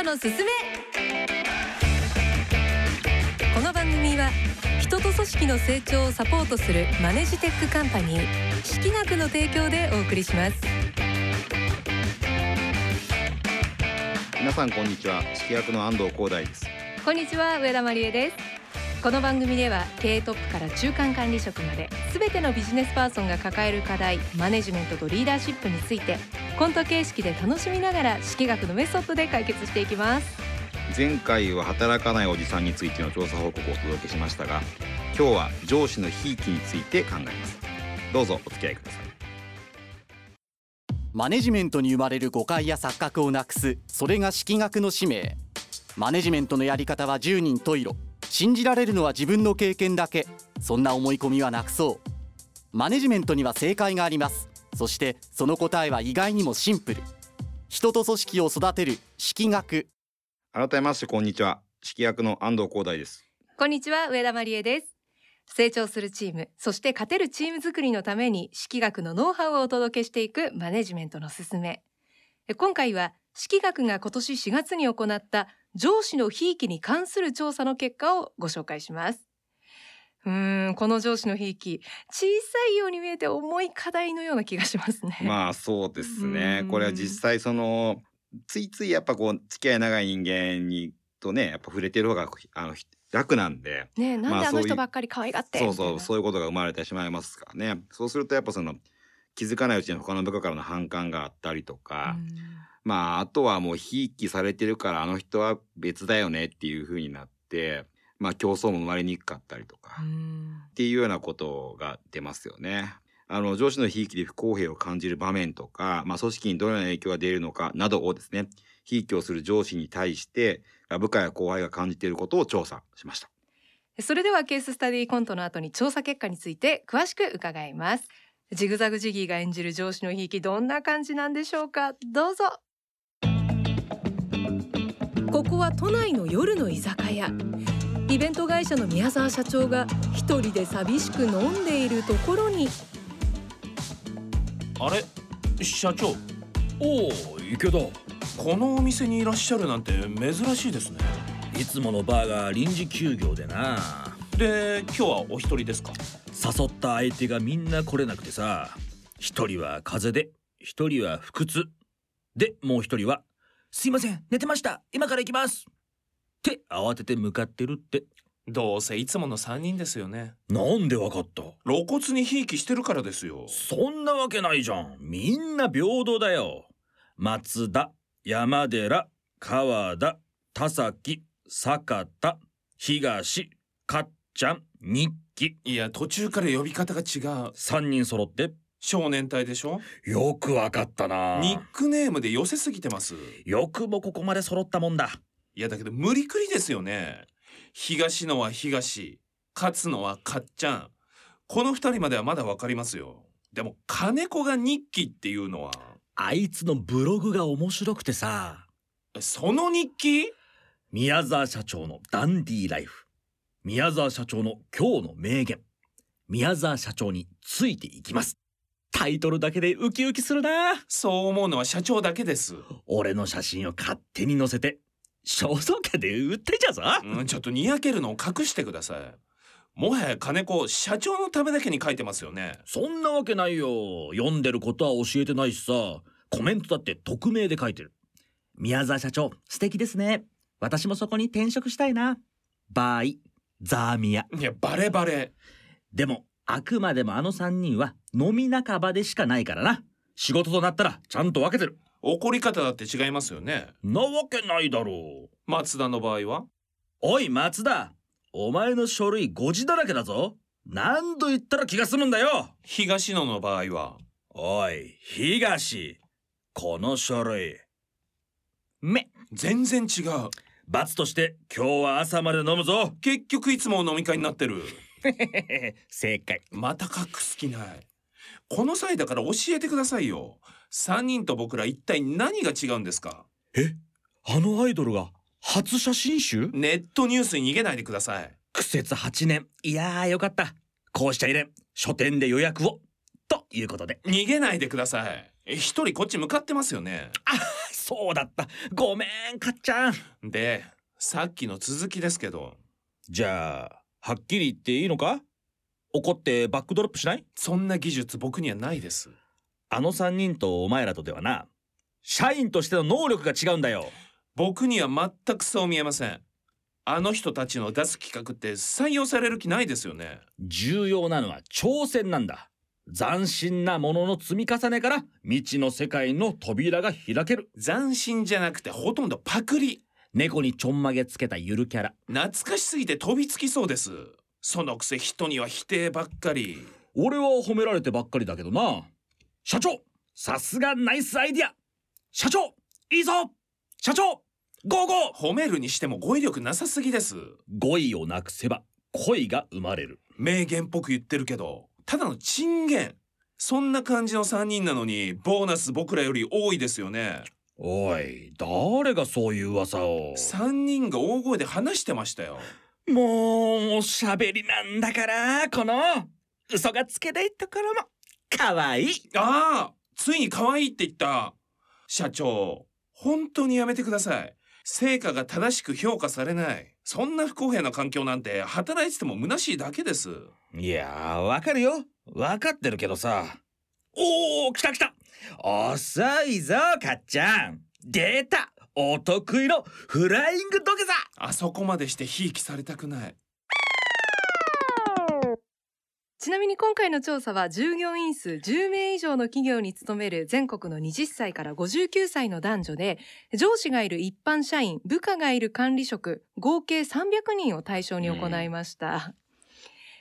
トのすすめ。この番組は人と組織の成長をサポートするマネジテックカンパニー識学の提供でお送りします。皆さんこんにちは。識学の安藤広大です。こんにちは上田真理恵です。この番組では経営トップから中間管理職まで全てのビジネスパーソンが抱える課題マネジメントとリーダーシップについてコント形式で楽しみながら式学のメソッドで解決していきます。前回は働かないおじさんについての調査報告をお届けしましたが今日は上司のひいきについて考えます。どうぞお付き合いください。マネジメントに生まれる誤解や錯覚をなくすそれが式学の使命。マネジメントのやり方は十人十色。信じられるのは自分の経験だけ。そんな思い込みはなくそう。マネジメントには正解がありますそしてその答えは意外にもシンプル。人と組織を育てる式学。改めましてこんにちは。式役の安藤光大です。こんにちは上田真理恵です。成長するチームそして勝てるチーム作りのために式学のノウハウをお届けしていくマネジメントのすすめ。今回は式学が今年4月に行った上司のひいきに関する調査の結果をご紹介します。うーんこの上司のひいき小さいように見えて重い課題のような気がしますね。まあそうですね。うん。これは実際そのついついやっぱこう付き合い長い人間にとねやっぱ触れてる方があの楽なんで。ねえなんであの人ばっかり可愛がってそうそううそういうことが生まれてしまいますからね。そうするとやっぱその気づかないうちに他の部下からの反感があったりとか、まああとはもうひいきされてるからあの人は別だよねっていう風になってまあ競争も生まれにくかったりとか、っていうようなことが出ますよね。あの上司のひいきで不公平を感じる場面とか、まあ、組織にどのような影響が出るのかなどをですねひいきをする上司に対して部下や後輩が感じていることを調査しました。それではケーススタディコントの後に調査結果について詳しく伺います。ジグザグジギーが演じる上司のひいきどんな感じなんでしょうか？どうぞ。ここは都内の夜の居酒屋。イベント会社の宮沢社長が一人で寂しく飲んでいるところに。あれ？社長。おお池田。このお店にいらっしゃるなんて珍しいですね。いつものバーが臨時休業でな。で今日はお一人ですか？誘った相手がみんな来れなくてさ。一人は風邪で一人は腹痛。でもう一人は「すいません寝てました。今から行きます」って慌てて向かってるって。どうせいつもの3人ですよね。なんでわかった？露骨にひいきしてるからですよ。そんなわけないじゃん。みんな平等だよ。松田山寺川田田崎坂田東かっちゃん日記。いや途中から呼び方が違う。3人揃って。少年隊でしょ？よくわかったな。ニックネームで寄せすぎてます。よくもここまで揃ったもんだいやだけど無理くりですよね。東野は東勝つのはかっちゃん。この二人まではまだわかりますよ。でも金子が日記っていうのは。あいつのブログが面白くてさ。その日記？宮沢社長のダンディーライフ。宮沢社長の今日の名言。宮沢社長についていきます。タイトルだけでウキウキするな。そう思うのは社長だけです。俺の写真を勝手に載せて肖像権で売ってんじゃぞ。うん、ちょっとにやけるのを隠してください。もはや金子、社長のためだけに書いてますよね。そんなわけないよ。読んでることは教えてないしさ。コメントだって匿名で書いてる。宮沢社長素敵ですね。私もそこに転職したいな。バイザーミヤ。いや、バレバレ。でもあくまでもあの3人は飲み半ばでしかないからな。仕事となったらちゃんと分けてる怒り方だって違いますよね。なわけないだろう。松田の場合は？おい松田。お前の書類誤字だらけだぞ。何度言ったら気が済むんだよ。東野の場合は？おい東。この書類。め全然違う。罰として今日は朝まで飲むぞ。結局いつも飲み会になってる。正解。また隠す気ない。この際だから教えてくださいよ。3人と僕ら一体何が違うんですか？え？あのアイドルが初写真集？ネットニュースに逃げないでください。苦節8年。いやーよかった。こうしちゃいれん書店で予約を。ということで。逃げないでください。え一人こっち向かってますよね。そそうだった。ごめんかっちゃん。でさっきの続きですけど。じゃあはっきり言っていいのか？怒ってバックドロップしない？そんな技術僕にはないです。あの3人とお前らとではな社員としての能力が違うんだよ。僕には全くそう見えません。あの人たちの出す企画って採用される気ないですよね。重要なのは挑戦なんだ。斬新なものの積み重ねから未知の世界の扉が開ける。斬新じゃなくてほとんどパクリ。猫にちょんまげつけたゆるキャラ。懐かしすぎて飛びつきそうですそのくせ人には否定ばっかり。俺は褒められてばっかりだけどな。社長さすがナイスアイディア。社長いいぞ。社長ゴーゴー。褒めるにしても語彙力なさすぎです。語彙をなくせば恋が生まれる。名言っぽく言ってるけどただの珍言そんな感じの3人なのにボーナス僕らより多いですよね。おい誰がそういう噂を。3人が大声で話してましたよもうおしゃべりなんだからこの嘘がつけないところも。可愛いああついに可愛いって言った。社長本当にやめてください。成果が正しく評価されない。そんな不公平な環境なんて働いてても虚しいだけです。いやーわかるよ。わかってるけどさ。おお来た来た。遅いぞかっちゃん。出たお得意のフライング土下座あそこまでしてひいきされたくないちなみに今回の調査は従業員数10名以上の企業に勤める全国の20歳から59歳の男女で上司がいる一般社員部下がいる管理職合計300人を対象に行いました。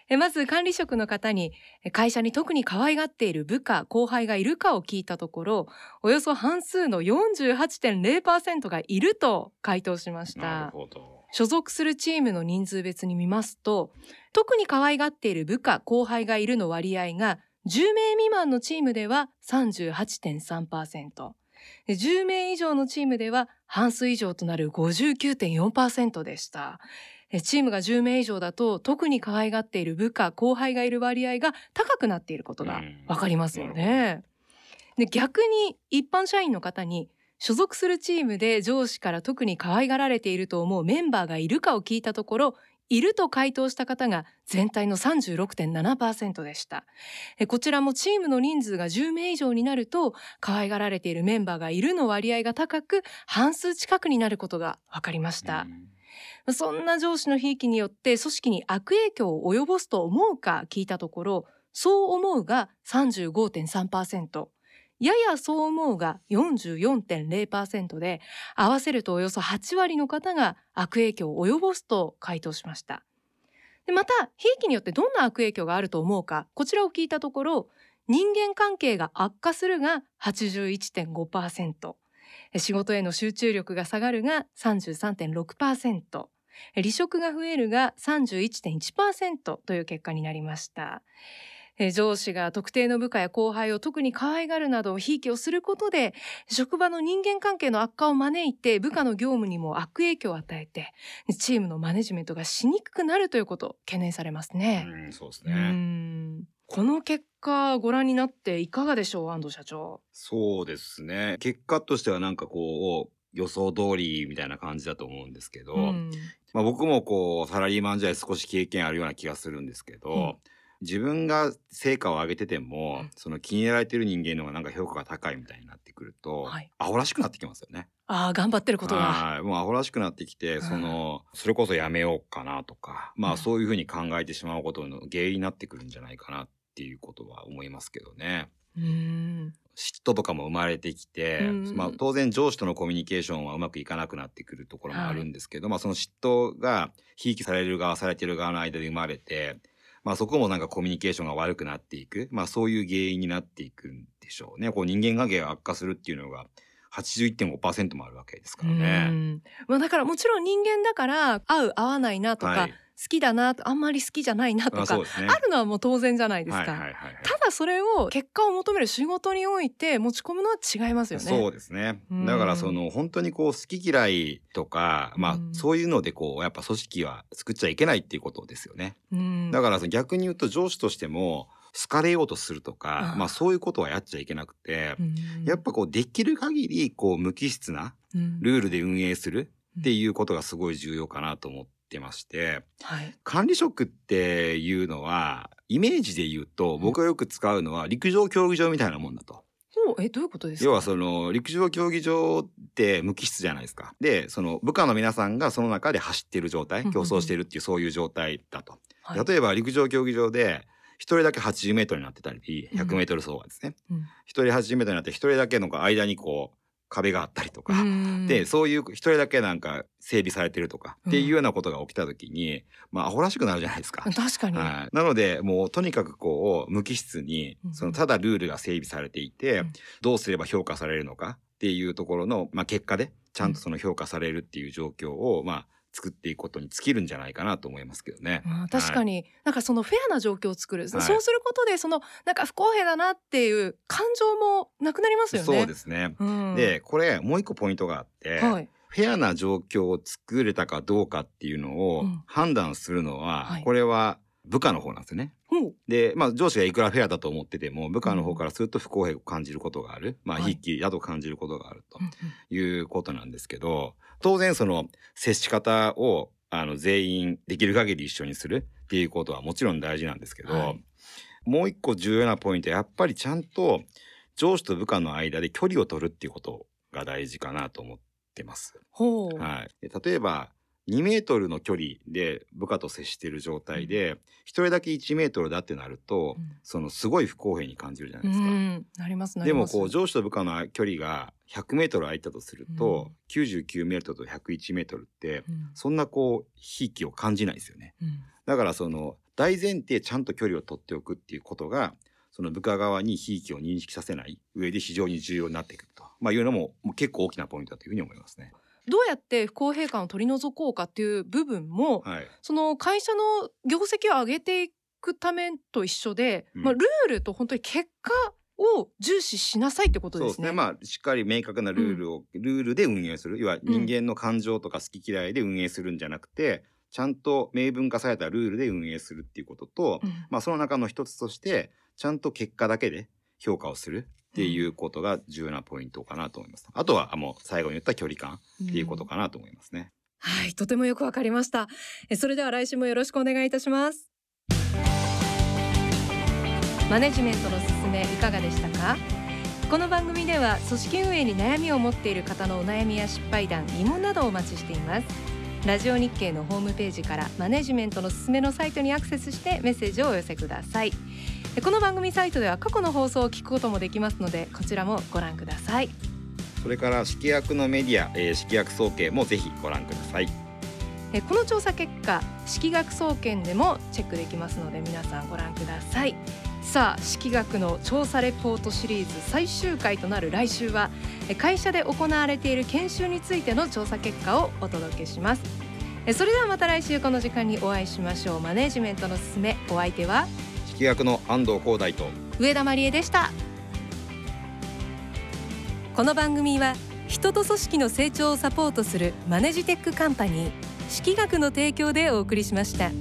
えまず管理職の方にえ会社に特に可愛がっている部下後輩がいるかを聞いたところおよそ半数の48.0%がいると回答しました。ほど。所属するチームの人数別に見ますと特に可愛がっている部下後輩がいるの割合が10名未満のチームでは38.3%で10名以上のチームでは半数以上となる59.4%でした。えチームが10名以上だと特に可愛がっている部下後輩がいる割合が高くなっていることがわかりますよね。で逆に一般社員の方に所属するチームで上司から特に可愛がられていると思うメンバーがいるかを聞いたところいると回答した方が全体の36.7%でした。えこちらもチームの人数が10名以上になると可愛がられているメンバーがいるの割合が高く半数近くになることが分かりました、そんな上司のひいきによって組織に悪影響を及ぼすと思うか聞いたところそう思うが35.3%ややそう思うが44.0%で合わせるとおよそ8割の方が悪影響を及ぼすと回答しました。またひいきによってどんな悪影響があると思うかこちらを聞いたところ人間関係が悪化するが81.5%仕事への集中力が下がるが33.6%離職が増えるが31.1%という結果になりましたえ上司が特定の部下や後輩を特に可愛がるなどひいきをすることで職場の人間関係の悪化を招いて部下の業務にも悪影響を与えてチームのマネジメントがしにくくなるということ懸念されますね。うん、そうですうね。んこの結果ご覧になっていかがでしょう安藤社長？そうですね。結果としてはなんかこう予想通りみたいな感じだと思うんですけど、うんまあ僕もこうサラリーマン時代少し経験あるような気がするんですけど、うん自分が成果を上げてても、うんその気に入られてる人間の方がなんか評価が高いみたいになってくると、はいアホらしくなってきますよね。ああ頑張ってることが。はいもうアホらしくなってきて、んそのそれこそやめようかなとか、まうんあそういうふうに考えてしまうことの原因になってくるんじゃないかなっていうことは思いますけどね。うん嫉妬とかも生まれてきて、うんまあ、当然上司とのコミュニケーションはうまくいかなくなってくるところもあるんですけど、まあその嫉妬がひいきされる側されてる側の間で生まれて、まあ、そこもなんかコミュニケーションが悪くなっていく、まあ、そういう原因になっていくんでしょうね。こう人間関係が悪化するっていうのが81.5%もあるわけですからうね。んまあだからもちろん人間だから合う合わないなとか、はい好きだなあんまり好きじゃないなとかあね。あるのはもう当然じゃないですか。はいはいはいはいただそれを結果を求める仕事において持ち込むのは違いますよね。そうですねうん。だからその本当にこう好き嫌いとか、まあうんそういうのでこうやっぱ組織は作っちゃいけないっていうことですよね。うんだから逆に言うと上司としても好かれようとするとかまあそういうことはやっちゃいけなくて、やっぱこうできる限りこう無機質なうんルールで運営するっていうことがすごい重要かなと思ってましてはい。管理職っていうのはイメージで言うと僕がよく使うのは陸上競技場みたいなもんだと。おえどういうことですか？要はその陸上競技場って無機質じゃないですか。でその部下の皆さんがその中で走ってる状態競争してるっていうそういう状態だと。はい。例えば陸上競技場で一人だけ80メートルになってたりうん100メートル走はですね。うん。一、人80メートルになって一人だけの間にこう壁があったりとか、うんでそういう一人だけなんか整備されてるとかっていうようなことが起きた時に、まあアホらしくなるじゃないですか。確かに、はい、なのでもうとにかくこう無機質にうん。そのただルールが整備されていて、うん。どうすれば評価されるのかっていうところの、まあ、結果でちゃんとその評価されるっていう状況を、まあ、作っていくことに尽きるんじゃないかなと思いますけどね。確かに、なんかそのフェアな状況を作る、はいそうすることでそのなんか不公平だなっていう感情もなくなりますよね。そうですね。うん、でこれもう一個ポイントがあって、はい、フェアな状況を作れたかどうかっていうのをうん判断するのは、はいこれは部下の方なんですよね。で、まあ、上司がいくらフェアだと思ってても部下の方からすると不公平を感じることがある、まあ、はい。ひっきりだと感じることがあるということなんですけど当然その接し方をあの全員できる限り一緒にするっていうことはもちろん大事なんですけど、はい。もう一個重要なポイントはやっぱりちゃんと上司と部下の間で距離を取るっていうことが大事かなと思ってます。はい、で例えば2メートルの距離で部下と接している状態で一人だけ1メートルだってなると、うん。そのすごい不公平に感じるじゃなういですか。ん、なりますなでもこう上司と部下の距離が100メートル空いたとすると、99メートルと101メートルってうん。そんなこうひいきを感じないですよね。うん。だからその大前提ちゃんと距離を取っておくっていうことがその部下側にひいきを認識させない上で非常に重要になってくると、まあ、いうのも結構大きなポイントだというふうに思いますね。どうやって不公平感を取り除こうかっていう部分も、はい、その会社の業績を上げていくためと一緒で、うんまあルールと本当に結果を重視しなさいってことでね。そうですすね。まあしっかり明確なルールを、ルールで運営する。要は人間の感情とか好き嫌いで運営するんじゃなくて、ちゃんと明文化されたルールで運営するっていうことと、うんまあその中の一つとしてちゃんと結果だけで評価をするっていうことが重要なポイントかなと思います。あとはあもう最後に言った距離感っていうことかなと思いますね。はい、とてもよくわかりました。えそれでは来週もよろしくお願いいたします。マネジメントのすすめいかがでしたか？この番組では組織運営に悩みを持っている方のお悩みや失敗談疑問などをお待ちしていますラジオ日経のホームページからマネジメントのすすめのサイトにアクセスしてメッセージをお寄せください。でこの番組サイトでは過去の放送を聞くこともできますのでこちらもご覧ください。それから式役のメディア、えー、式役総計もぜひご覧ください。えこの調査結果式学総研でもチェックできますので皆さんご覧ください。さあ式学の調査レポートシリーズ最終回となる来週はえ会社で行われている研修についての調査結果をお届けします。えそれではまた来週この時間にお会いしましょう。マネジメントのすすめお相手は？式役の安藤光大と。上田真理恵でした。この番組は人と組織の成長をサポートするマネジテックカンパニー式学の提供でお送りしました。